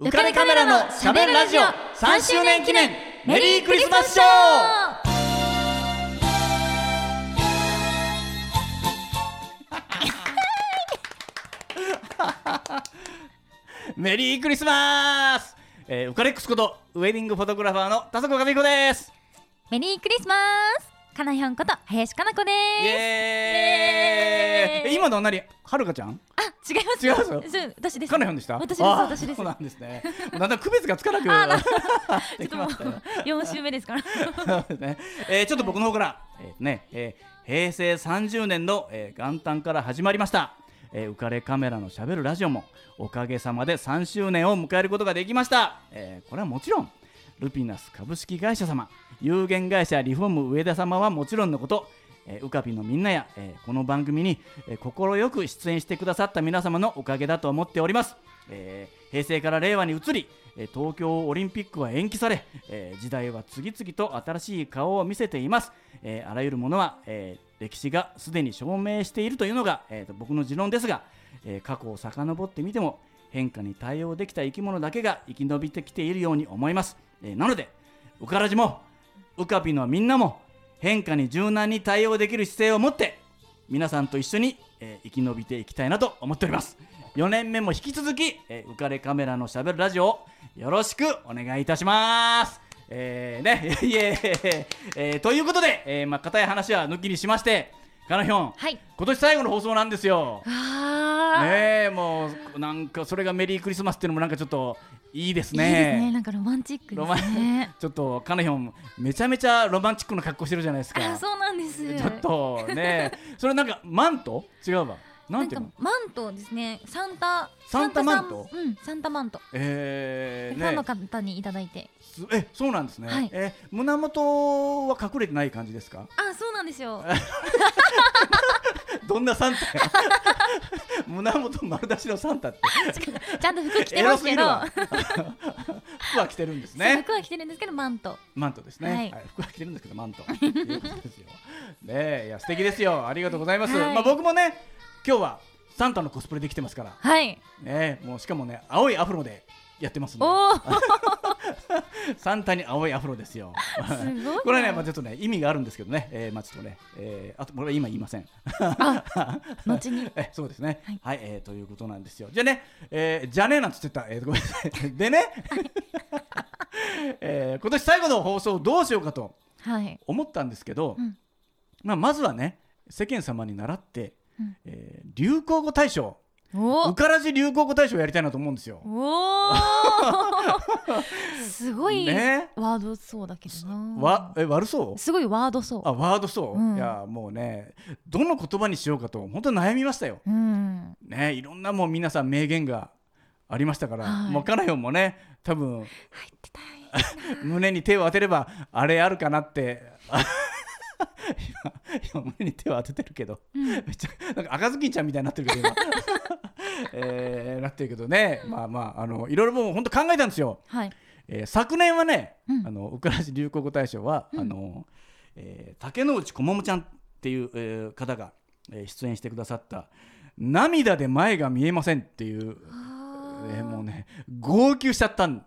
浮かれカメラのしゃべるラジオ3周年記念メリークリスマスショー。メリークリスマス、えー、ウカレックスことウェディングフォトグラファーの田底上子です。メリークリスマスかなひょんこと林かな子でイエーイ。え今のは何？はるかちゃん？すあ違います違いますそう私です。かなひょんでした？私です私です。そうなんですね。だんだん区別がつかなく ななってきましたよ。四週目ですから。そね、えーちょっと僕の方から、えーねえー平成30年の、えー元旦から始まりました、えー浮かれカメラのしゃべるラジオもおかげさまで3周年を迎えることができました、えーこれはもちろんルピナス株式会社様有限会社リフォーム上田様はもちろんのことえー、ウカピのみんなや、えーこの番組に快、えーく出演してくださった皆様のおかげだと思っております、えー平成から令和に移り、えー東京オリンピックは延期され、えー時代は次々と新しい顔を見せています、えーあらゆるものは、えー歴史がすでに証明しているというのが、えーと僕の持論ですが、えー過去を遡ってみても変化に対応できた生き物だけが生き延びてきているように思います、えーなのでウカラジもウカピのみんなも変化に柔軟に対応できる姿勢を持って皆さんと一緒に、えー生き延びていきたいなと思っております。4年目も引き続き、えー浮かれカメラのしゃべるラジオをよろしくお願いいたします。えー、ねいえいえーということで、えーまあ、硬い話は抜きにしましてかなひょんはい。今年最後の放送なんですよ。ねえもうなんかそれがメリークリスマスっていうのもなんかちょっといいですいいですね。ねなんかロマンチックですね。ちょっとかなひょんめちゃめちゃロマンチックな格好してるじゃないですか。あそうなんです。ちょっとねそれなんかマント？違うわなんていうの？マントですね。サンタサンタマント？うんサンタマント、えー、ファンのね方にいただいて。すえそうなんですね、はい。え胸元は隠れてない感じですか？あそうなんですよ。どんなサンタや？胸元丸出しのサンタって。ちゃんと服着てエますけど。服は着てるんですね。服は着てるんですけどマント。マントですね、ははいい服は着てるんですけどマント。ねえいや素敵ですよ。ありがとうございます、はい。まあ僕もね今日はサンタのコスプレできてますから。はい。ねもうしかもね青いアフロでやってますんで。おお サンタに青いアフロですよ。すごいな。これはね、まあ、ちょっとね意味があるんですけどね、えー、まあちょっとね、えー、あとこれは今言いません。後に。えそうですね。ははいい、えーということなんですよ。じゃあね、えー、じゃねえなんつってた、えー、ごめんなさい。でね、えー今年最後の放送をどうしようかとはい。思ったんですけど、うん。まあ、まずはね世間様に習って、うん。えー流行語大賞。お。うからじ流行語大賞やりたいなと思うんですよ。すごいね。ワードそうだけどな。わえ悪そう？すごいワードそう。あワードそう、うん。いやもうねどの言葉にしようかと本当に悩みましたよ。うん。ねいろんなもう皆さん名言がありましたから、はい。もうカナヨンもね多分 胸に手を当てればあれあるかなって。あ 今今胸に手を当ててるけど、めっちゃなんか赤ずきんちゃんみたいになってるけど今、えーなってるけどね。まあまああのいろいろもう本当考えたんですよ。はい。えー昨年はね、うん。あのウクラジ流行語大賞は、あのえー竹野内こももちゃんっていう、えー方が、えー出演してくださった「涙で前が見えません」っていう、えーもうね号泣しちゃったん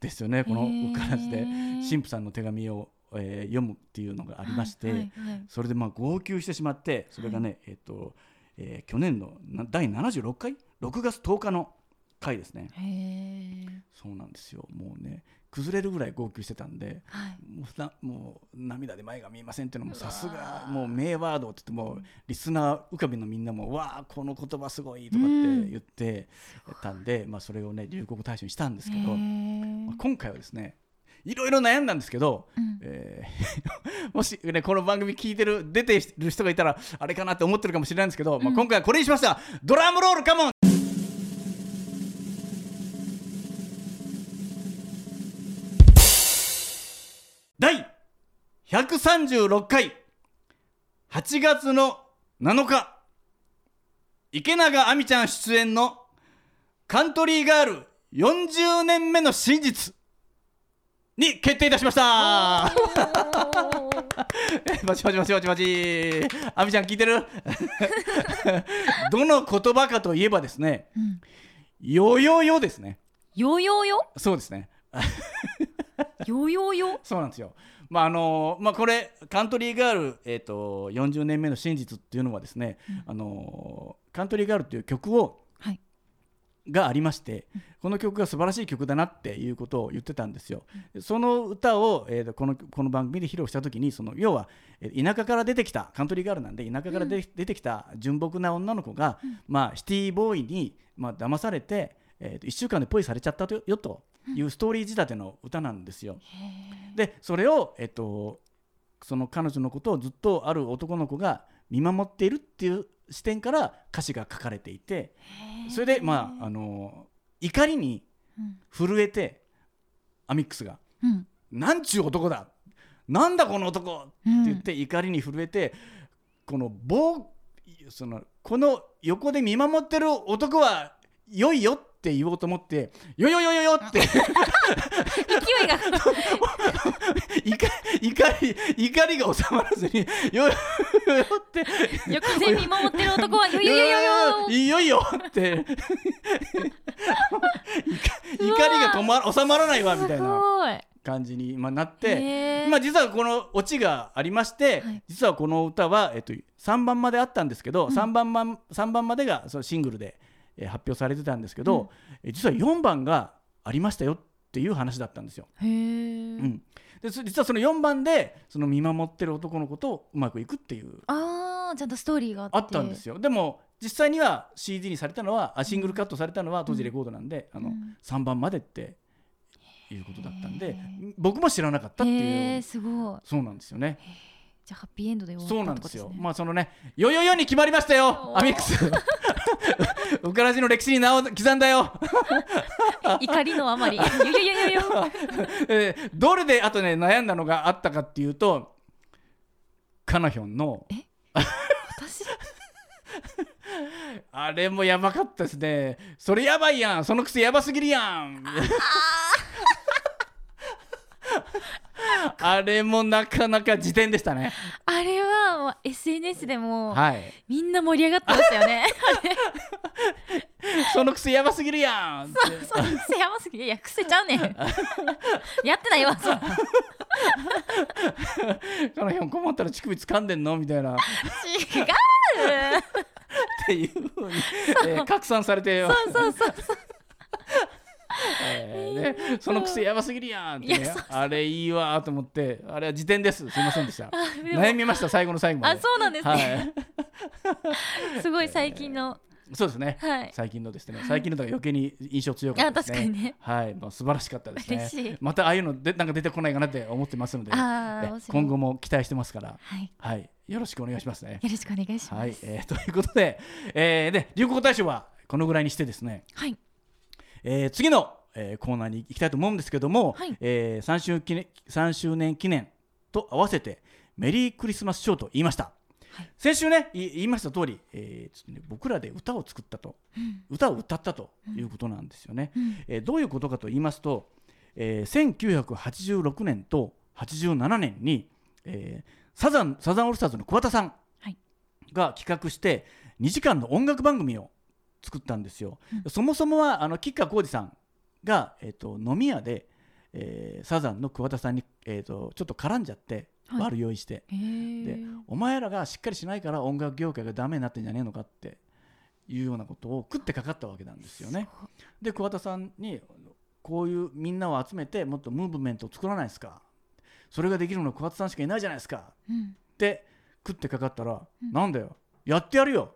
ですよね。このウクラジで神父さんの手紙を、えー読むっていうのがありまして、はいはいはい。それでまあ号泣してしまってそれがね、えっ、と、えー去年のな第76回？6月10日の回ですね。そうなんですよ。もうね崩れるぐらい号泣してたんではい。もうなもう涙で前が見えませんっていうのもさすがもう名ワードって言ってもうリスナー浮かびのみんなも「わあこの言葉すごい」とかって言ってたんで、まあ、それをね流行語大賞にしたんですけど、まあ今回はですねいろいろ悩んだんですけど、うん。えー もし、ね、この番組聞いてる出てる人がいたらあれかなって思ってるかもしれないんですけど、まあ、今回はこれにしましたドラムロールカモン！第136回。8月の7日。池永亜美ちゃん出演のカントリーガール40年目の真実に決定いたしました。バチバチバチバチバチ。亜美ちゃん聞いてる？どの言葉かといえばですねうん。よよよですね。よよよそうですね。よよよそうなんですよ。まああのまあ、これカントリーガール、えー、と40年目の真実っていうのはですね、あのカントリーガールっていう曲をはいがありましてこの曲が素晴らしい曲だなっていうことを言ってたんですよ。その歌を、えーとこのこの番組で披露した時にその要はえー田舎から出てきたカントリーガールなんで田舎から出,、出てきた純朴な女の子が、まあ、シティボーイに、まあ騙されて、えーと1週間でポイされちゃったとよというストーリー仕立ての歌なんですよ。でそれを、えっと、その彼女のことをずっとある男の子が見守っているっていう視点から歌詞が書かれていてそれでまああの怒りにうん震えてアミックスがうん「なんちゅう男だなんだこの男!」って言って怒りに震えてこの棒そのこの横で見守ってる男は良いよって言おうと思って「よよよよよ」って。勢いが。怒怒り怒りが収まらずに「よよよよ」って。横で見守ってる男はよよよよよいよいよって。怒怒りが止ま収まらないわみたいすな感じに、まあ、なっへて、ー。まあ、実はこのオチがありまして、はい。実はこの歌は、えっと、3番まであったんですけど、うん。3, 番番3番までがそのシングルで、えー発表されてたんですけど、え実は4番がありましたよっていう話だったんですよ。うん、でそ実はその4番でその見守ってる男の子とうまくいくっていう。あーちゃんとストーリーがあって。あったんですよ。でも実際には CD にされたのはあシングルカットされたのは当時レコードなんで、あのうん。3番までっていうことだったんでへ僕も知らなかったってへいう。えすごい。そうなんですよね。じゃあハッピーエンドで終そうわったなんですよ。まあそのねよよよに決まりましたよアミックスウカラジの歴史に名を刻んだよ、怒りのあまり。よよよよよえーどれであとね悩んだのがあったかっていうとカナヒョンの。私？あれもやばかったですね。それやばいやん。そのくせやばすぎるやん。あ れもなかなか辞典でしたね。あれはもう SNS でもはい。みんな盛り上がってましたよね。そのくせやばすぎるやんって。そうせやますぎいや癖ちゃうねん。やってないわそんな。カナヒョン困ったら乳首掴んでんのみたいな。っ違う。ていうふうに、えー拡散されて。そうそうそうそうえーね、そのくせやばすぎるやんって、ね。あれいいわと思って。あれは辞典です。すいませんでした。悩みました最後の最後まあでそうなんですね、はい。すごい最近の。そうですね、はい。最近のですね。最近のが余計に印象強かったですね。あ確かにね。はい、まあ、素晴らしかったですね。またああいうのでなんか出てこないかなって思ってますので今後も期待してますから。はい。はい。よろしくお願いしますね。よろしくお願いします。はい、えー ということで、えー、で流行語大賞はこのぐらいにしてですね、はい。えー次の、えーコーナーに行きたいと思うんですけども、はい。えー 3, 周記念3周年記念と合わせてメリークリスマスショーと言いました、はい。先週ねい言いました通り、えーちょっとね僕らで歌を作ったと。うん。歌を歌ったということなんですよね、うん。えーどういうことかと言いますと、えー1986年と87年に、えーサザンサザンオールスターズの桑田さんはい。が企画して2時間の音楽番組を作ったんですよ。そもそもはあの吉川晃司さんが、えー、と飲み屋で、えーサザンの桑田さんに、えー、とちょっと絡んじゃってはい。悪酔いして、でお前らがしっかりしないから音楽業界がダメになってんじゃねえのかっていうようなことを食ってかかったわけなんですよね。で桑田さんにこういうみんなを集めてもっとムーブメントを作らないですか。それができるのは桑田さんしかいないじゃないですか。うん。って食ってかかったら、うん。なんだよ。やってやるよ。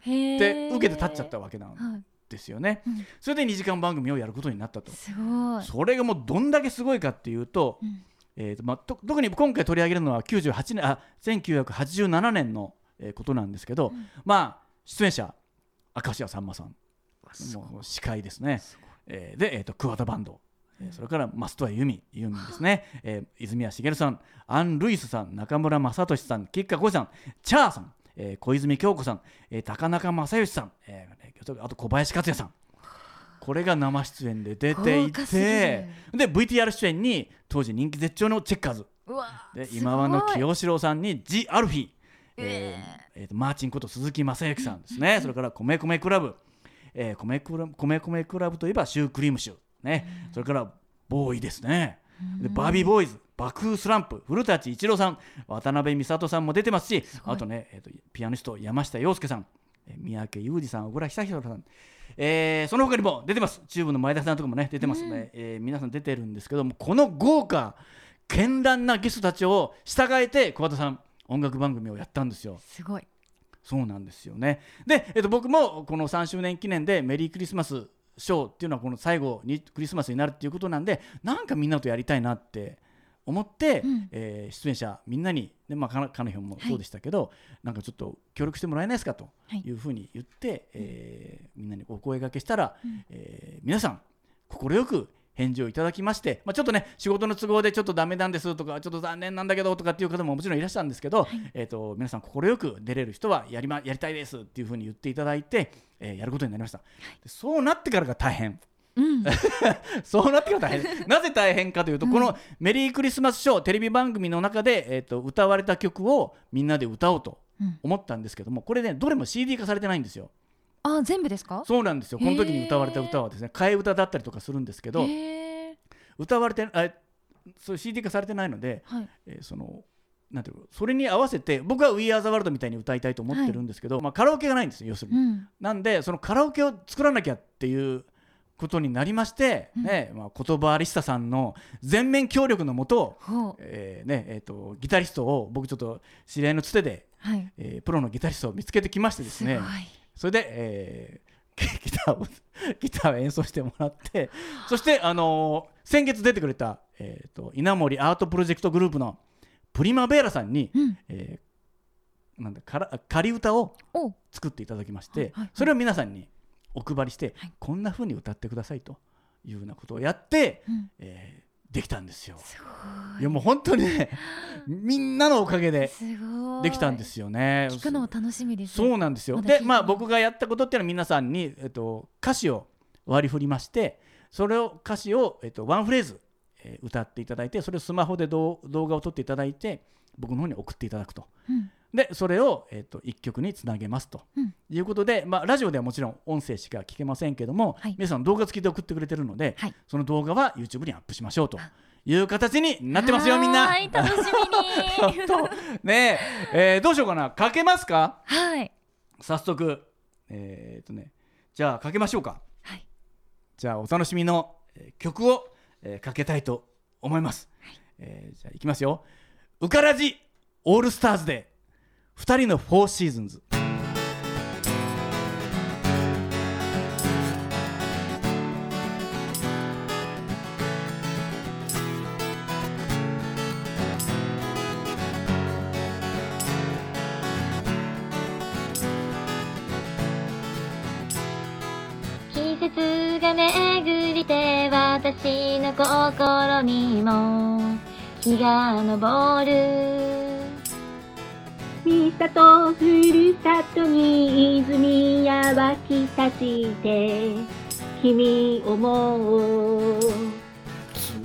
って受けて立っちゃったわけなんはいですよね。うん。それで2時間番組をやることになったと。すごい。それがもうどんだけすごいかっていうと,、うん。えーとまあ、と特に今回取り上げるのは98年あ1987年の、えーことなんですけど、うん。まあ出演者明石家さんまさん。もう司会ですね。すごい、えーで、えー、と桑田バンド、えーそれから増戸由美由美ですね、えー泉谷しげるさんアン・ルイスさん中村雅俊さん吉川晃司さんチャーさん、えー小泉京子さん、えー高中正義さん、えーあと小林克也さん。これが生出演で出ていてるで VTR 出演に当時人気絶頂のチェッカーズ。で今和の清志郎さんにジ・アルフィ。ー、えー。えーとマーチンこと鈴木雅之さんですね、それから米米クラブ、えー、米米米クラブといえばシュークリームシュー。ね、それからボーイですね、でバービーボーイズ爆風スランプ古舘一郎さん渡辺美里さんも出てますしあとね、えーとピアニスト山下洋介さんえー三宅裕二さん小倉久弘さん、えーその他にも出てます。チューブの前田さんとかもね出てますね、えー皆さん出てるんですけどもこの豪華絢爛なゲストたちを従えて小畑さん音楽番組をやったんですよ。すごい。そうなんですよね。で、えっと、僕もこの3周年記念でメリークリスマスショーっていうのはこの最後にクリスマスになるっていうことなんでなんかみんなとやりたいなって思って、うん。えー出演者みんなにで、まあ、かなひょんもそうでしたけど、なんかちょっと協力してもらえないですかとはいいうふうに言って、えーみんなにお声掛けしたら、うん。えー皆さん快く返事をいただきまして、まあ、ちょっとね仕事の都合でちょっとダメなんですとかちょっと残念なんだけどとかっていう方ももちろんいらっしゃるんですけど、えー、と皆さん快く出れる人はやり,、ま、やりたいですっていうふうに言っていただいて、えーやることになりました、でそうなってからが大変。うん。そうなってから大変。なぜ大変かというと、うん。この「メリークリスマスショー」テレビ番組の中で、えー、と歌われた曲をみんなで歌おうとうん。思ったんですけどもこれねどれも CD 化されてないんですよあ全部ですか？そうなんですよ。この時に歌われた歌はですね替え歌だったりとかするんですけど歌われてあそう CD 化されてないので、はい。えーそのなんていうのそれに合わせて僕は「We Are the World」みたいに歌いたいと思ってるんですけど、まあ、カラオケがないんですよ要するに。うん。なんでそのカラオケを作らなきゃっていうことになりまして、うん。ねまあ、言葉ありしたさんの全面協力のもと、えーねえー、とギタリストを僕ちょっと知り合いのつてで、はい。えープロのギタリストを見つけてきましてですねそれで、えー ギターを ギターを演奏してもらってそして、あのー先月出てくれた、えー、と稲森アートプロジェクトグループのプリマベーラさんに、うん。えーなんだから仮歌をお。作っていただきまして、はいそれを皆さんにお配りして、はい。こんな風に歌ってくださいというようなことをやって、うん。えーできたんですよ。すいやもう本当にねみんなのおかげでできたんですよね。聞くのも楽しみですそうなんですよ。までまあ僕がやったことっていうのは皆さんに、えっと、歌詞を割り振りましてそれを歌詞を、えっと、ワンフレーズ、えー歌っていただいてそれをスマホで動動画を撮っていただいて僕の方に送っていただくと。うんでそれを、えっと、1曲につなげますと。うん。いうことで、まあ、ラジオではもちろん音声しか聞けませんけども、はい。皆さん動画付きで送ってくれてるので、はい。その動画は YouTube にアップしましょうという形になってますよみんな。はい楽しみに。ねえ。えーどうしようかな。かけますか？はい。早速。えーっとね。じゃあかけましょうか。はい。じゃあお楽しみの、えー曲を、えーかけたいと思います、えーじゃあいきますよ「うからじオールスターズ」で2人のフォーシーズンズ。季節が巡りて私の心にも日が昇る。三里ふるさとに泉や湧き立ちて君思う。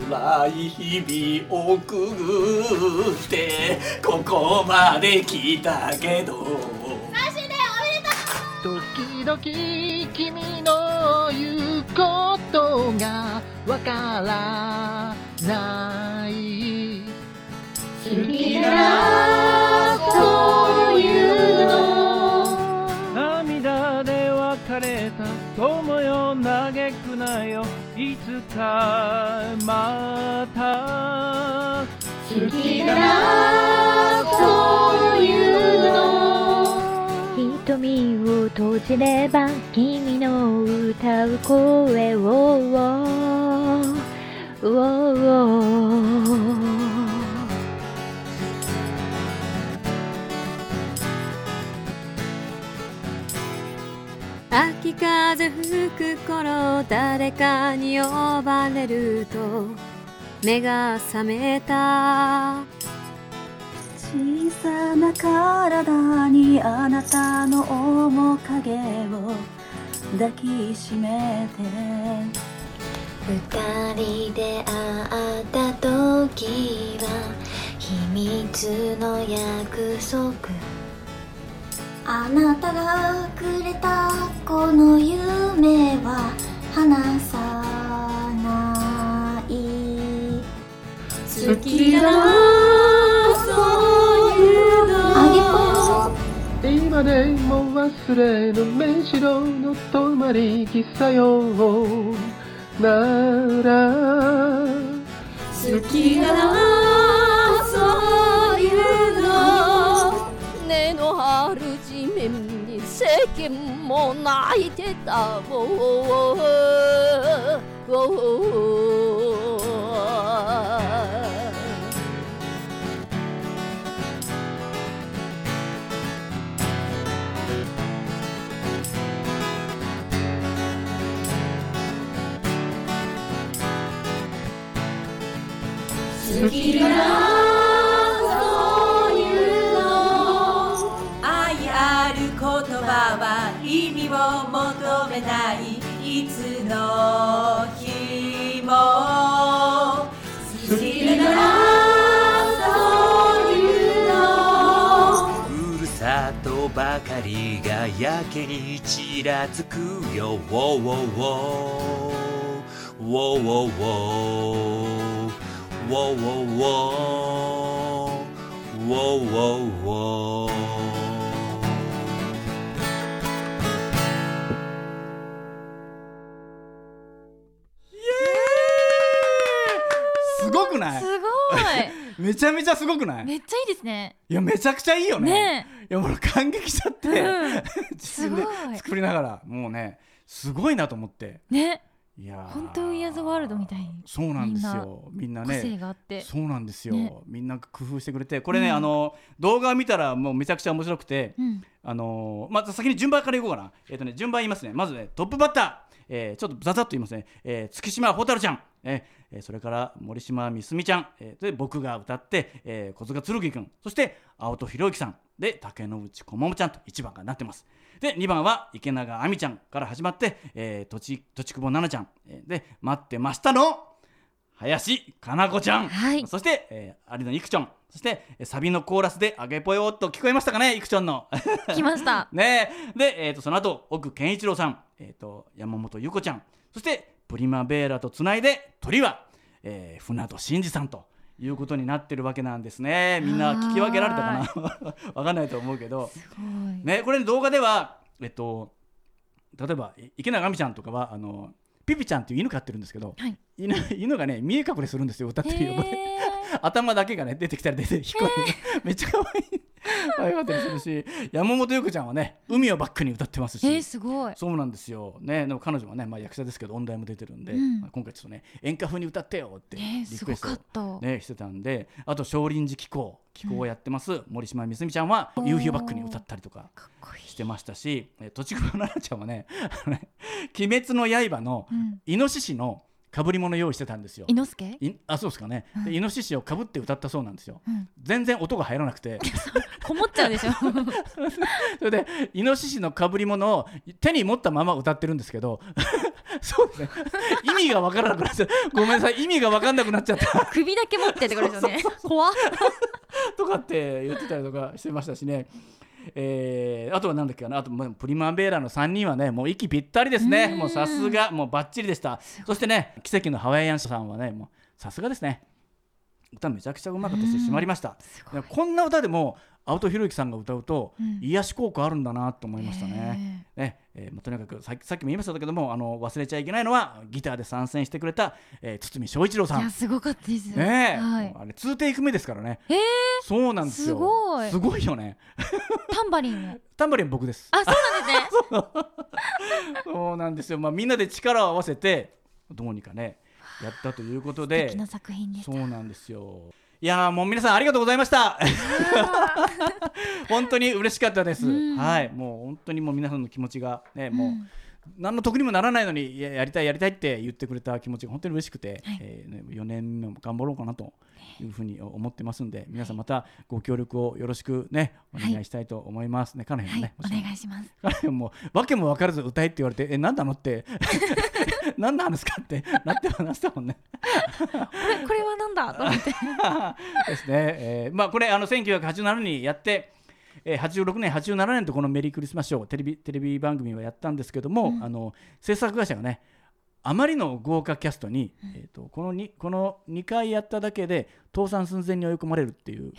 辛い日々をくぐってここまで来たけど。時々君の言うことがわからない。好きだなよ。いつかまた好きだなそういうの。瞳を閉じれば君の歌う声を。秋風吹く頃誰かに呼ばれると目が覚めた。小さな体にあなたの面影を抱きしめて。二人で会った時は秘密の約束。あなたがくれたこの夢は離さない。好きだなそうい。うのあげぽ今でも忘れぬ目白の泊まり喫茶よなら好きだなも泣いてた。過ぎるな。けにち」「ウォーウォーウォー。ウォーウォーウォー。ウォーウォーウォー」めちゃめちゃすごくない？いめっちゃいいですね。いやめちゃくちゃいいよね。ね。いやもう感激しちゃって、うん。自分ですごい。作りながらもうねすごいなと思って。ね。いやー。本当ウィアーズワールドみたいに。そうなんですよ。みんなね。個性があって。そうなんですよ、ね。みんな工夫してくれて。これね、うん。あの動画を見たらもうめちゃくちゃ面白くて、うん。あのまず先に順番からいこうかな。えっ、とね順番言いますね。まずねトップバッター。えーちょっとざざっと言いますね、えー月島蛍ちゃん、えーえーそれから森島みすみちゃん、えーで僕が歌って、えー、小塚剣君そして青戸博之さんで竹野内こももちゃんと1番がなってます。で2番は池永亜美ちゃんから始まって、えー、とちとちくぼ奈々ちゃん、えーで待ってましたの林かな子ちゃん、はい。そして、えー、有野いくちょん。そしてえーサビのコーラスで「あげぽよ」っと聞こえましたかねいくちょんの。来ました。ね。えで、えー、とその後奥健一郎さん、えー、と山本優子ちゃん。そしてプリマベーラとつないで鳥は、えー、船戸真二さんということになってるわけなんですね。みんな聞き分けられたかな？わかんないと思うけど。ねこれ動画ではえっと例えばい池永亜美ちゃんとかはあのピピちゃんっていう犬飼ってるんですけど、はい。犬犬がね見え隠れするんですよ歌ってる横で。へ 頭だけがね出てきたり出て引っ込んで、めっちゃ可愛い可愛かったりするし山本優子ちゃんはね海をバックに歌ってますし、ーえーすごい。そうなんですよ。ねでも彼女はね、まあ、役者ですけど音大も出てるんで、うん。まあ今回ちょっとね演歌風に歌ってよってえーリクエストね、してたんであと少林寺気候気候をやってます、森島みすみちゃんは夕日をバックに歌ったりとかしてましたしえとちくぼ奈々ちゃんはねあのね「鬼滅の刃」のうん。イノシシの被り物用意してたんですよ。伊之助いあそうですかね、でイノシシをかぶって歌ったそうなんですよ、うん。全然音が入らなくて。こもっちゃうでしょ。それでイノシシのかぶり物を手に持ったまま歌ってるんですけど そうですね。意味がわからなくなっちゃったごめんなさい。意味がわかんなくなっちゃった。首だけ持ってってことですよね。怖っ。とかって言ってたりとかしてましたしね。えーあとは何だっけかな。あとまあプリマベーラの3人はねもう息ぴったりですね。もうさすがもうバッチリでした。そしてね奇跡のハワイアンさんはねもうさすがですね歌めちゃくちゃうまかったし締まりましたこんな歌でも青戸博之さんが歌うと、うん癒し効果あるんだなと思いましたね。ねえーまあ、とにかくさっきさっきも言いましたけどもあの忘れちゃいけないのはギターで参戦してくれた、えー堤翔一郎さんいや。すごかったですねえ、はいあれ2テイク目ですからね。えーそうなんですよ。すごいすごいよね。タンバリンを タンバリン僕です。あそうなんですね そうなんですよ。まあみんなで力を合わせてどうにかねやったということ素で敵。な作品でそうなんですよ。いやーもう皆さんありがとうございました。本当に嬉しかったです。うんはい、もう本当にもう皆さんの気持ちがね、もう、うん何の得にもならないのにややりたいやりたいって言ってくれた気持ちが本当に嬉しくて、はいえーね、4年目も頑張ろうかなというふうに思ってますんで、皆さんまたご協力をよろしくねお願いしたいと思います。ね。かなりはいね、お願いします。かなりもう訳も分からず歌えって言われてえ何なのって 何なんですか？ってなってましたもんね。これはなんだ？と思って。ですね、えーまあこれあの1987年にやって、えー、86年87年とこの「メリークリスマスショー」テレビテレビ番組はやったんですけども、あの制作会社がねあまりの豪華キャストに、えー、とこの 2, この2回やっただけで倒産寸前に追い込まれるっていう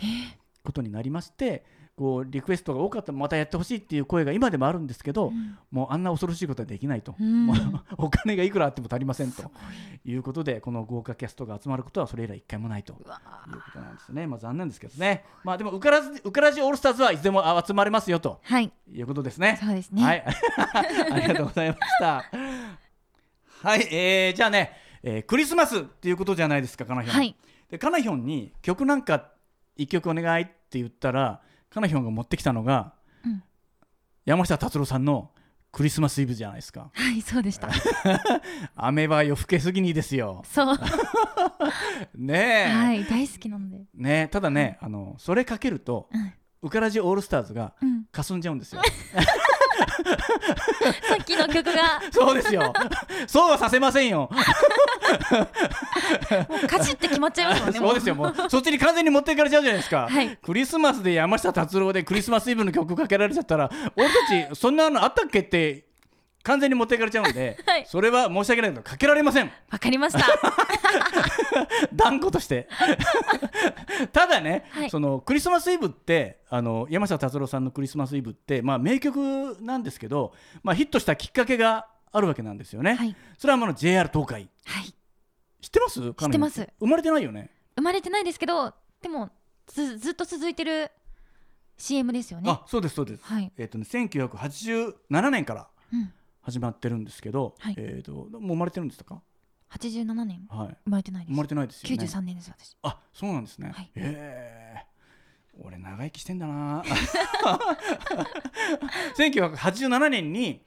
ことになりましてこうリクエストが多かったまたやってほしいっていう声が今でもあるんですけど、もうあんな恐ろしいことはできないと、うん。お金がいくらあっても足りませんと。い。うことでこの豪華キャストが集まることはそれ以来一回もないと。いうことなんですね、まあ、残念ですけどね、まあ、でもウカラジウカラジオールスターズはいつでもあ集まれますよと。はい。いうことですね。そうですね。はい、ありがとうございました。はい、えー、じゃあね、えークリスマスっていうことじゃないですか、カナヒョン。はいで、カナヒョンに曲なんか一曲お願いって言ったら、カナヒョンが持ってきたのが、うん山下達郎さんのクリスマスイブじゃないですか。はいそうでした 雨は夜更けすぎにですよ。そう ねえ。はい大好きなのでねえただね、あのそれかけると、うんウカラジオールスターズがうん霞んじゃうんですよ。さっきの曲がそうですよ。そうはさせませんよ。もうカチッて決まっちゃいますもんねそうですよ。もうそっちに完全に持っていかれちゃうじゃないですか。はいクリスマスで山下達郎でクリスマスイブの曲かけられちゃったら、俺たちそんなのあったっけって完全に持っていかれちゃうんで、はいそれは申し訳ないけどかけられません。わかりました 断固として。ただね、はいそのクリスマスイブってあの山下達郎さんのクリスマスイブってまあ名曲なんですけど、まあヒットしたきっかけがあるわけなんですよね。はいそれはあの JR 東海。はい知ってます？知知ってます生まれてないよね。生まれてないですけどでもずずっと続いてる CM ですよねあ、そうですそうです。はいえっ、とね1987年からうん始まってるんですけど、はいえっ、ともう生まれてるんですか？87年はい。生まれてないです生まれてないですよね。93年です私あ、そうなんですね。はいへえ。俺長生きしてんだな。1987年に、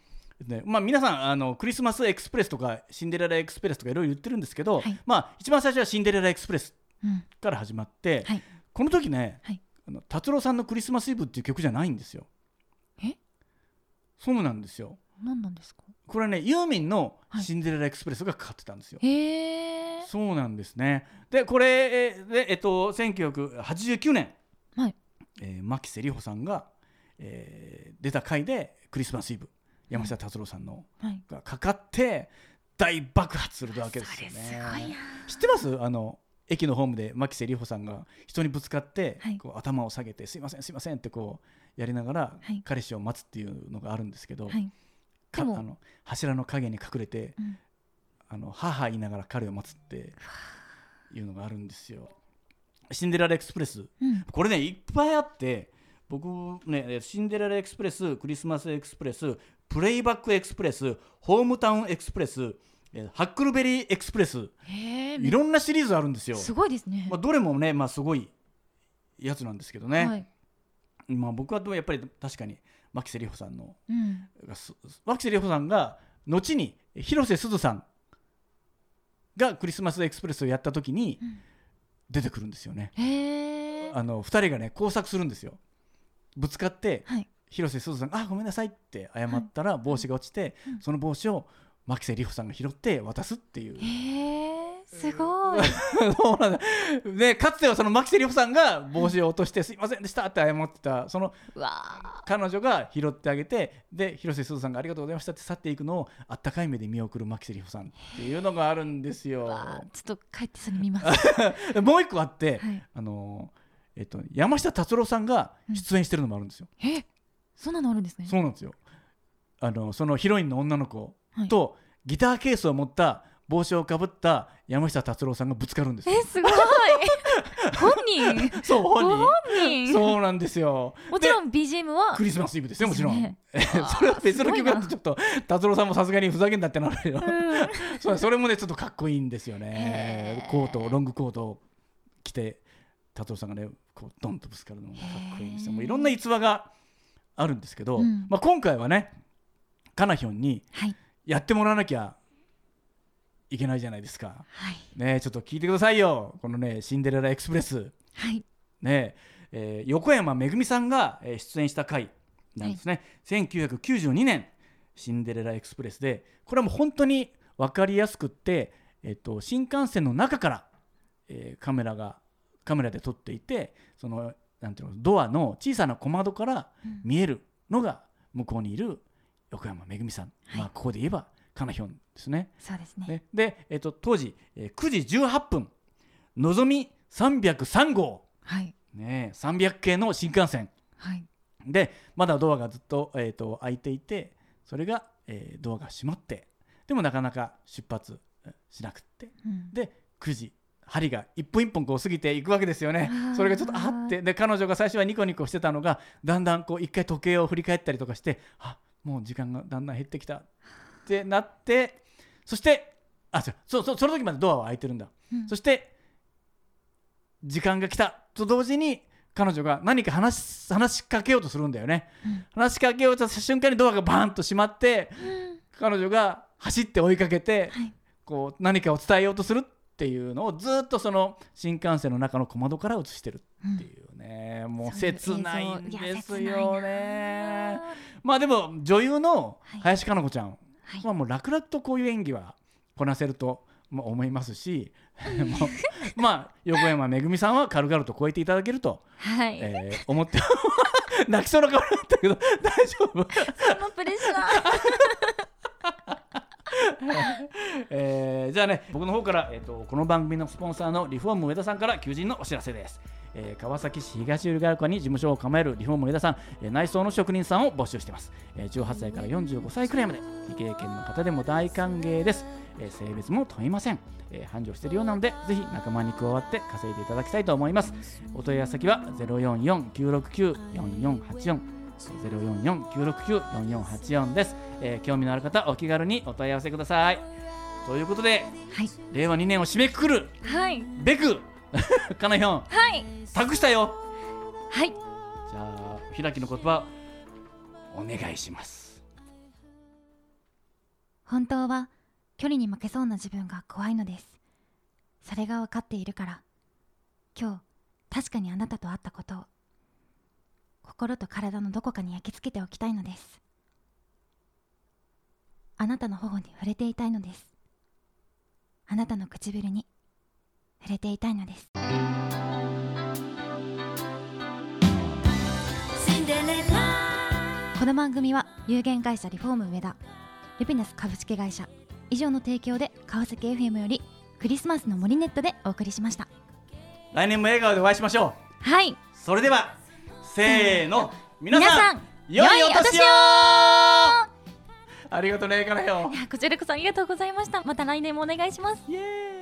ね、まあ皆さんあのクリスマスエクスプレスとかシンデレラエクスプレスとかいろいろ言ってるんですけど、はいまあ一番最初はシンデレラエクスプレスうんから始まって、はいこの時ね、はいあの達郎さんのクリスマスイブっていう曲じゃないんですよ。え？そうなんですよ。何なんですか？これはねユーミンのはい。シンデレラエクスプレスがかかってたんですよ。へえ。そうなんですね。でこれえーでえっと1989年、はい。えー牧瀬里穂さんが、えー出た回でクリスマスイブ山下達郎さんのはい。がかかって大爆発するわけですよね。知ってます？あの駅のホームで牧瀬里穂さんが人にぶつかって、はい。こう頭を下げて「すいませんすいません」ってこうやりながら、はい。彼氏を待つっていうのがあるんですけど、はいあの柱の陰に隠れて、うん。あの母言いながら彼を待つっていうのがあるんですよ。シンデレラエクスプレス。うん。これねいっぱいあって僕ねシンデレラエクスプレスクリスマスエクスプレスプレイバックエクスプレスホームタウンエクスプレスえーハックルベリーエクスプレス。いろんなシリーズあるんですよ。すごいですね。まあ、どれもね、まあ、すごいやつなんですけどね、はい。まあ、僕はやっぱり確かに牧瀬里穂さんのうん。牧瀬里穂さんが後に広瀬すずさんがクリスマスエクスプレスをやった時にうん。出てくるんですよね。へえあの2人がね交錯するんですよ。ぶつかってはい。広瀬すずさんが「あごめんなさい」って謝ったら帽子が落ちて、うん。その帽子を牧瀬里穂さんが拾って渡すっていう。すごい。そうなんだ。でかつてはその牧瀬里穂さんが帽子を落として「すいませんでした」って謝ってたその彼女が拾ってあげてで広瀬すずさんが「ありがとうございました」って去っていくのをあったかい目で見送る牧瀬里穂さんっていうのがあるんですーよちょっと帰ってそれ見ますで もう一個あって、はい。あのえっと、山下達郎さんが出演してるのもあるんですよ、えそんなのあるんですね。そうなんですよ。あのそのヒロインの女の子と、ギターケースを持った帽子をかぶった山下達郎さんがぶつかるんですよ。えすごい。本人？そう本人。本人。そうなんですよ。もちろん BGM は？クリスマスイブですよもちろん、ね。それは別の曲だとちょっと達郎さんもさすがにふざけんなってなるけど、うん。そうそれもねちょっとかっこいいんですよね。へー。コートロングコートを着て達郎さんがねこうドンとぶつかるのがかっこいいんですよ。もういろんな逸話があるんですけど、うん。まあ、今回はねカナヒョンにはい。やってもらわなきゃいけないじゃないですか。はい。ねちょっと聞いてくださいよ。このねシンデレラエクスプレス。はい。ねえー横山めぐみさんがえー出演した回なんですね、1992年シンデレラエクスプレスでこれはもう本当に分かりやすくって、えっと新幹線の中から、えーカメラがカメラで撮っていてそのなんていうのドアの小さな小窓から見えるのが向こうにいる横山めぐみさん、まあここで言えばカナヒョンですね。そうですね。ね。で、えっと当時、えー9時18分のぞみ303号、はい。ね、300系の新幹線。はい。でまだドアがずっと,、えー、と開いていてそれが、えードアが閉まってでもなかなか出発えーしなくって。うん。で9時針が一本一本こう過ぎていくわけですよね。それがちょっとあってで彼女が最初はニコニコしてたのがだんだんこう一回時計を振り返ったりとかしてあもう時間がだんだん減ってきた。ってなってそしてあそう。そうそうその時までドアは開いてるんだ、うん。そして時間が来た。と同時に彼女が何か話し話しかけようとするんだよね、うん。話しかけようとした瞬間にドアがバーンと閉まって彼女が走って追いかけて、はい。こう何かを伝えようとするっていうのをずっとその新幹線の中の小窓から映してるっていうね、もう切ないんですよね。まあでも女優のはい。林加奈子ちゃんはい。はもう楽々とこういう演技はこなせるとまあ思いますし まあ横山めぐみさんは軽々と超えていただけると、はい、えー思って 泣きそうな顔だったけど 大丈夫？そのプレッシャー。えーじゃあね僕の方から、えー、とこの番組のスポンサーのリフォーム上田さんから求人のお知らせです、えー川崎市東浦和区に事務所を構えるリフォーム上田さん、えー内装の職人さんを募集しています、えー18歳から45歳くらいまで未経験の方でも大歓迎です、えー性別も問いません、えー繁盛しているようなのでぜひ仲間に加わって稼いでいただきたいと思います。お問い合わせ先は044-969-4484 044-969-4484です、えー興味のある方お気軽にお問い合わせください。ということではい。令和2年を締めくくるはい。べく かなひょん。はい。託したよ。はい。じゃあ開きの言葉お願いします。本当は距離に負けそうな自分が怖いのです。それが分かっているから今日確かにあなたと会ったことを心と体のどこかに焼き付けておきたいのです。あなたの頬に触れていたいのです。あなたの唇に触れていたいのです。この番組は有限会社リフォーム上田ルピナス株式会社以上の提供で川崎 FM よりクリスマスの森ネットでお送りしました。来年も笑顔でお会いしましょう。はい。それではせーの。皆さん皆さん良いお年を。ありがとうねかなひょんいやこちらこそありがとうございました。また来年もお願いします。イエーイ